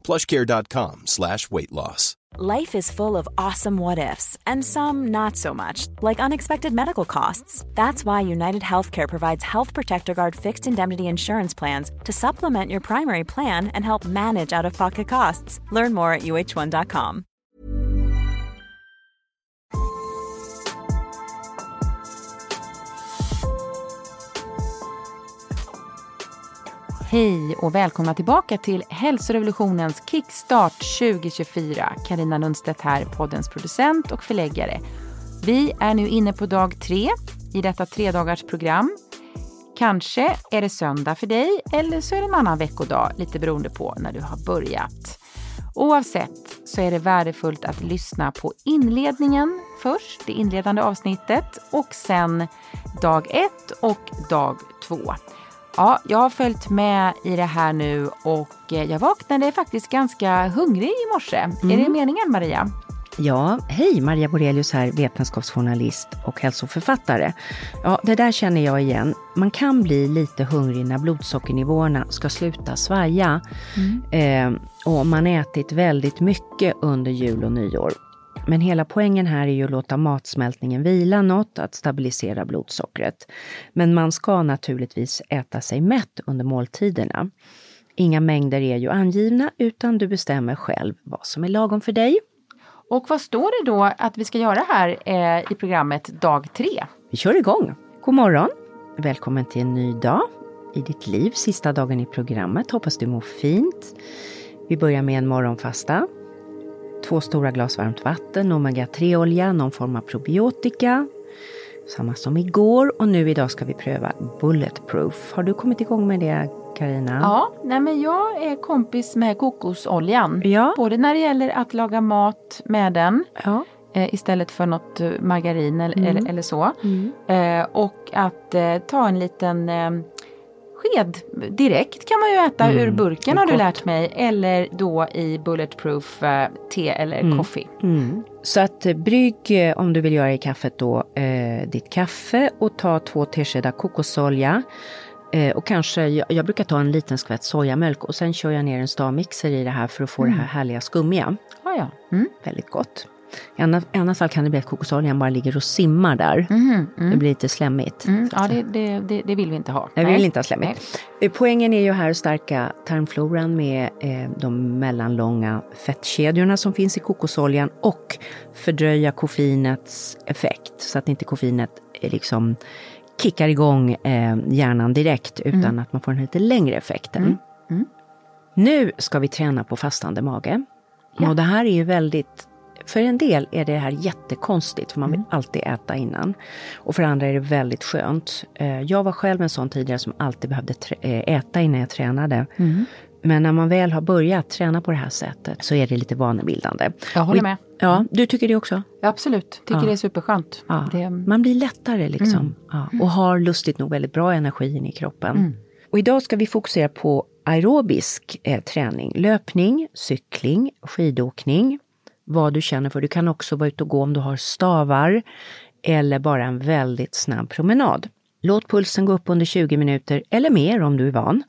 plushcare.com slash weight loss. Life is full of awesome what ifs, and some not so much, like unexpected medical costs. That's why United Healthcare provides Health Protector Guard fixed indemnity insurance plans to supplement your primary plan and help manage out of pocket costs. Learn more at uh1.com. Hej och välkomna tillbaka till hälsorevolutionens kickstart 2024. Karina Lundstedt här, poddens producent och förläggare. Vi är nu inne på dag tre i detta tredagarsprogram. Kanske är det söndag för dig eller så är det en annan veckodag, lite beroende på när du har börjat. Oavsett så är det värdefullt att lyssna på inledningen först, det inledande avsnittet och sen dag ett och dag två. Ja, jag har följt med i det här nu och eh, jag vaknade faktiskt ganska hungrig i morse. Mm. Är det meningen Maria? Ja, hej Maria Borelius här, vetenskapsjournalist och hälsoförfattare. Ja, det där känner jag igen. Man kan bli lite hungrig när blodsockernivåerna ska sluta svaja. Mm. Eh, och man ätit väldigt mycket under jul och nyår. Men hela poängen här är ju att låta matsmältningen vila något, att stabilisera blodsockret. Men man ska naturligtvis äta sig mätt under måltiderna. Inga mängder är ju angivna, utan du bestämmer själv vad som är lagom för dig. Och vad står det då att vi ska göra här eh, i programmet dag tre? Vi kör igång! God morgon! Välkommen till en ny dag i ditt liv, sista dagen i programmet. Hoppas du mår fint. Vi börjar med en morgonfasta två stora glas varmt vatten, omega-3-olja, någon form av probiotika. Samma som igår och nu idag ska vi pröva Bulletproof. Har du kommit igång med det Karina? Ja, nej men jag är kompis med kokosoljan. Ja. Både när det gäller att laga mat med den ja. eh, istället för något margarin eller, Mm. eller, eller så. Mm. Eh, och att eh, ta en liten eh, sked direkt kan man ju äta Mm, ur burken har du lärt mig. Eller då i bulletproof eh, te eller Mm. coffee. Mm. Så att eh, brygg, eh, om du vill göra i kaffet då, eh, ditt kaffe och ta två teskedar kokosolja. Eh, och kanske, jag, jag brukar ta en liten skvätt sojamjölk och sen kör jag ner en stavmixer i det här för att få det här härliga skummiga. Ah, ja. Mm. Väldigt gott. I annat, i annat fall kan det bli att kokosoljan bara ligger och simmar där. Mhm, mm. Det blir lite slemmigt. Mm. Ja, det, det, det, det vill vi inte ha. Nej. vill inte ha slemmigt. Eh, Poängen är ju här att stärka tarmfloran med eh, de mellanlånga fettkedjorna som finns i kokosoljan och fördröja koffeinets effekt så att inte koffeinet eh, liksom kickar igång eh, hjärnan direkt utan att man får en lite längre effekt. Mm. Nu ska vi träna på fastande mage. Och det här är ju väldigt för en del är det här jättekonstigt, för man vill alltid äta innan. Och för andra är det väldigt skönt. Eh, Jag var själv en sån tidigare som alltid behövde eh, äta innan jag tränade. Men när man väl har börjat träna på det här sättet så är det lite vanebildande. Jag håller med. Ja, du tycker det också? Absolut, tycker Ja. det är superskönt. Ja. Det, Man blir lättare liksom. Ja, och har lustigt nog väldigt bra energi in i kroppen. Och idag ska vi fokusera på aerobisk eh, träning. Löpning, cykling, skidåkning. Vad du känner för. Du kan också vara ute och gå om du har stavar. Eller bara en väldigt snabb promenad. Låt pulsen gå upp under 20 minuter eller mer om du är van.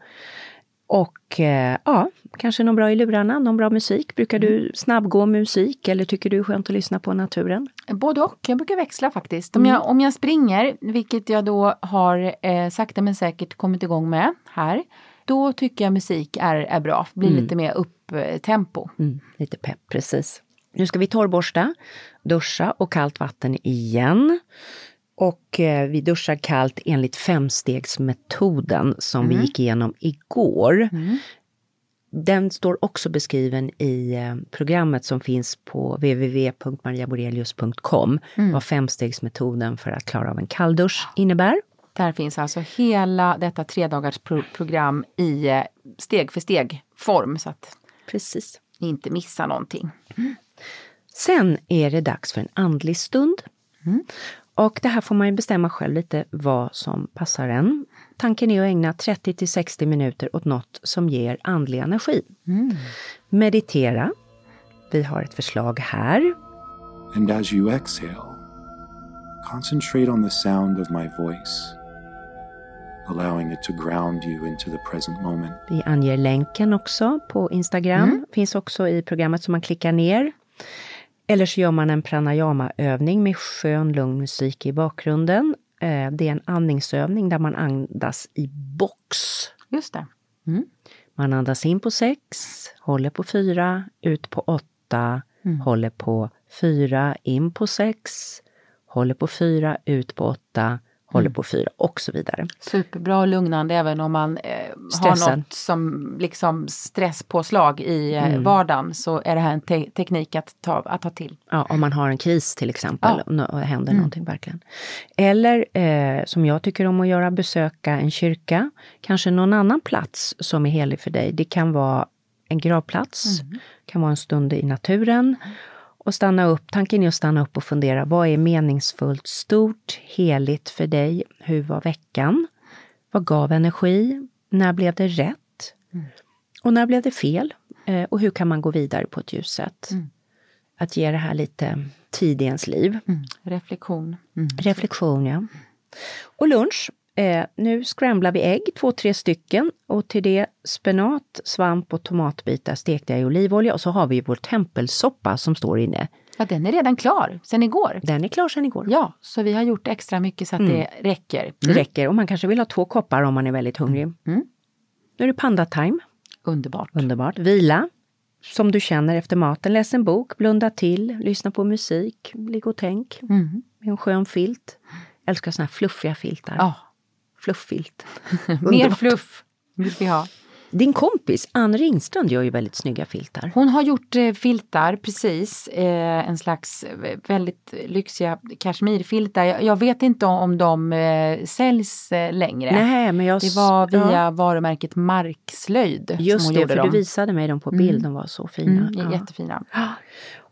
Och eh, ja, kanske någon bra i lurarna, någon bra musik. Brukar du snabbgå musik eller tycker du är skönt att lyssna på naturen? Både och, jag brukar växla faktiskt. Om, jag, om jag springer, vilket jag då har eh, sakta men säkert kommit igång med här, då tycker jag musik är, är bra. Blir lite mer upptempo. Mm, lite pepp, precis. Nu ska vi torrborsta, duscha och kallt vatten igen. Och eh, vi duschar kallt enligt femstegsmetoden som vi gick igenom igår. Den står också beskriven i eh, programmet som finns på www.mariaborelius.com. Vad femstegsmetoden för att klara av en kalldusch innebär. Där finns alltså hela detta tre dagars pro program i eh, steg för steg form så att Precis. ni inte missar någonting. Sen är det dags för en andlig stund. Och det här får man ju bestämma själv lite vad som passar en. Tanken är att ägna 30 till 60 minuter åt något som ger andlig energi. Meditera. Vi har ett förslag här. And as you exhale, concentrate on the sound of my voice, allowing it to ground you into the present moment. Vi anger länken också på Instagram. Finns också i programmet som man klickar ner. Eller så gör man en pranayama-övning med skön, lugn musik i bakgrunden. Eh, Det är en andningsövning där man andas i box. Just det. Man andas in på sex, håller på fyra, ut på åtta, håller på fyra, in på sex, håller på fyra, ut på åtta, håller på fyra och så vidare. Superbra och lugnande även om man eh, har något som liksom stresspåslag i eh, vardagen så är det här en te teknik att ta, att ta till. Ja, om man har en kris till exempel Ja. och händer någonting verkligen. Eller eh, som jag tycker om att göra, besöka en kyrka, kanske någon annan plats som är helig för dig. Det kan vara en gravplats, kan vara en stund i naturen. Och stanna upp, tanken är att stanna upp och fundera, vad är meningsfullt, stort, heligt för dig? Hur var veckan? Vad gav energi? När blev det rätt? Och när blev det fel? Eh, och hur kan man gå vidare på ett ljust sätt? Att ge det här lite tid i ens liv. Reflektion. Mm. Reflektion, ja. Och lunch. Eh, nu scramblar vi ägg, två, tre stycken. Och till det spenat, svamp och tomatbitar stekta i olivolja. Och så har vi vår tempelsoppa som står inne. Ja, den är redan klar sen igår. Den är klar sedan igår. Ja, så vi har gjort extra mycket så att det räcker. Det räcker. Och man kanske vill ha två koppar om man är väldigt hungrig. Nu är det panda-time. Underbart. Underbart. Vila. Som du känner efter maten. Läs en bok, blunda till, lyssna på musik, ligg och tänk. Mm. Med en skön filt. Älskar såna här fluffiga filtar. Ja, Flufffilt. mer fluff vill vi ha. Din kompis Ann Ringstrand gör ju väldigt snygga filtar. Hon har gjort eh, filtar, precis. Eh, en slags väldigt lyxiga kashmirfiltar. Jag, jag vet inte om de eh, säljs eh, längre. Nej, men jag... Det var via ja, varumärket Markslöjd Just som hon det, gjorde för dem. du visade mig dem på bild. De var så fina. Mm, Ja. Jättefina.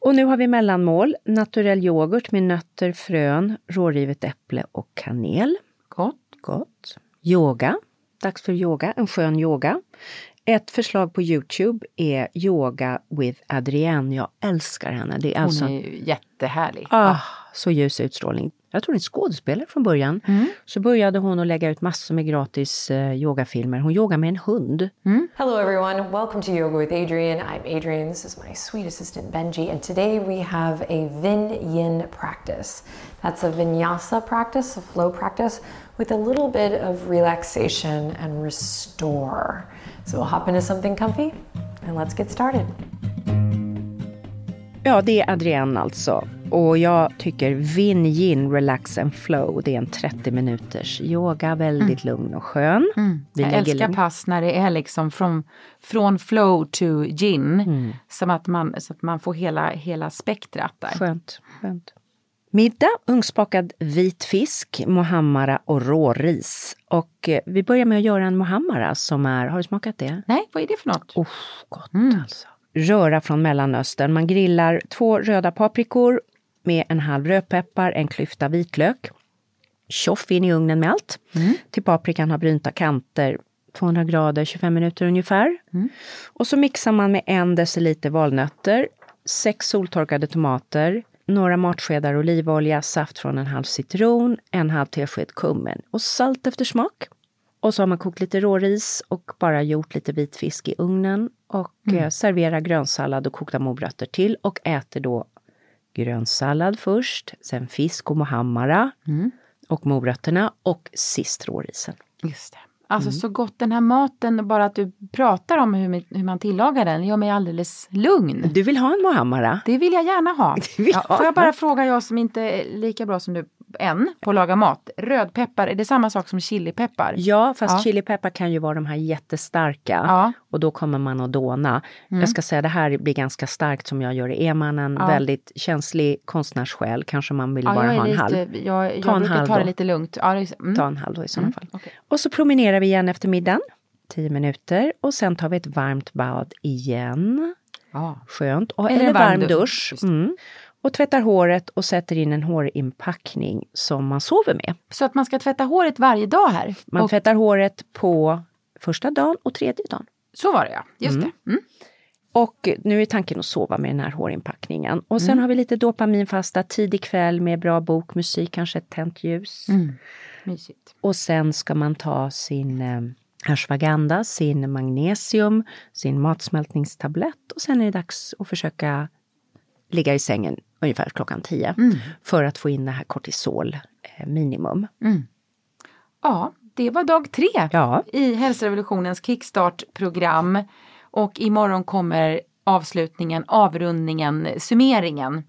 Och nu har vi mellanmål. Naturell yoghurt med nötter, frön, rårivet äpple och kanel. Gott. Gott. Yoga. Dags för yoga, en skön yoga. Ett förslag på Youtube är Yoga with Adrienne. Jag älskar henne. Det är Hon alltså är jättehärlig. Ah, så ljus utstrålning. Jag tror hon är skådespelare från början. Så började hon att lägga ut massor med gratis eh, yogafilmer. Hon yogar med en hund. Hello, everyone. Welcome to Yoga with Adrian. I'm Adrian. This is my sweet assistant Benji, and today we have a Vin Yin practice. That's a vinyasa practice, a flow practice, with a little bit of relaxation and restore. So we'll hop into something comfy and let's get started. Ja, det är Adrienne alltså. Och jag tycker Vin Yin Relax and Flow, det är en 30 minuters yoga, väldigt lugn och skön. Vi Jag älskar länk- pass när det är liksom från, från flow to gin. Mm. Som att man, så att man får hela, hela spektrat där. Skönt, skönt. Middag, ugnsbakad vit fisk, mohammara och råris. Och eh, vi börjar med att göra en mohammara som är, har du smakat det? Nej, vad är det för något? Oh, gott alltså. Röra från Mellanöstern. Man grillar två röda paprikor med en halv rödpeppar, en klyfta vitlök. Tjoff in i ugnen med allt. Till paprikan har brynta kanter. 200 grader, 25 minuter ungefär. Och så mixar man med en deciliter valnötter, sex soltorkade tomater, några matskedar olivolja, saft från en halv citron, en halv tesked kummin och salt efter smak. Och så har man kokt lite råris och bara gjort lite vit fisk i ugnen och eh, serverar grönsallad och kokta morötter till och äter då grönsallad först, sen fisk och mohammara och morötterna och sist rårisen. Just det. Alltså så gott den här maten, bara att du pratar om hur, hur man tillagar den, gör mig alldeles lugn. Du vill ha en Mohammara? Det vill jag gärna ha. vill Ja, får jag bara fråga, jag som inte är lika bra som du än på att laga mat. Rödpeppar, är det samma sak som chilipeppar? Ja, fast Ja. chilipeppar kan ju vara de här jättestarka Ja. Mm. och då kommer man att dåna. Jag ska säga det här blir ganska starkt som jag gör. Är man en Ja. väldigt känslig konstnärssjäl kanske man vill bara ha en halv. lite, jag, jag Ta en brukar halv ta det lite lugnt. Är, mm. Ta en halv då i sådana Mm, fall. okej. Och så promenerar vi igen efter middagen. 10 minuter och sen tar vi ett varmt bad igen. Ja. Skönt. Och, Eller eller, en varm varm dusch. dusch. Mm. Och tvättar håret och sätter in en hårinpackning som man sover med. Så att man ska tvätta håret varje dag här? Man Och, tvättar håret på första dagen och tredje dagen. så var det ja, just det. Mm. Och nu är tanken att sova med den här hårinpackningen. Och sen Mm. har vi lite dopaminfasta, tidig kväll med bra bok, musik, kanske ett tänt ljus. Mm. Mysigt. Och sen ska man ta sin eh, ashwagandha, sin magnesium, sin matsmältningstablett och sen är det dags att försöka ligga i sängen ungefär klockan 10 Mm. för att få in det här kortisol eh, minimum. Ja, det var dag tre Ja. i hälsorevolutionens kickstart-program. Och imorgon kommer avslutningen, avrundningen, summeringen.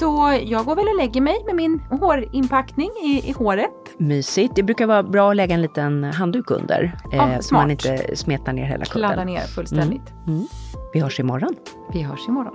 Så jag går väl och lägger mig med min hårinpackning i, i håret. Mysigt. Det brukar vara bra att lägga en liten handduk under. eh, Ja, så man inte smetar ner hela Kladda kudden. ner fullständigt. Mm. Vi hörs imorgon. Vi hörs imorgon.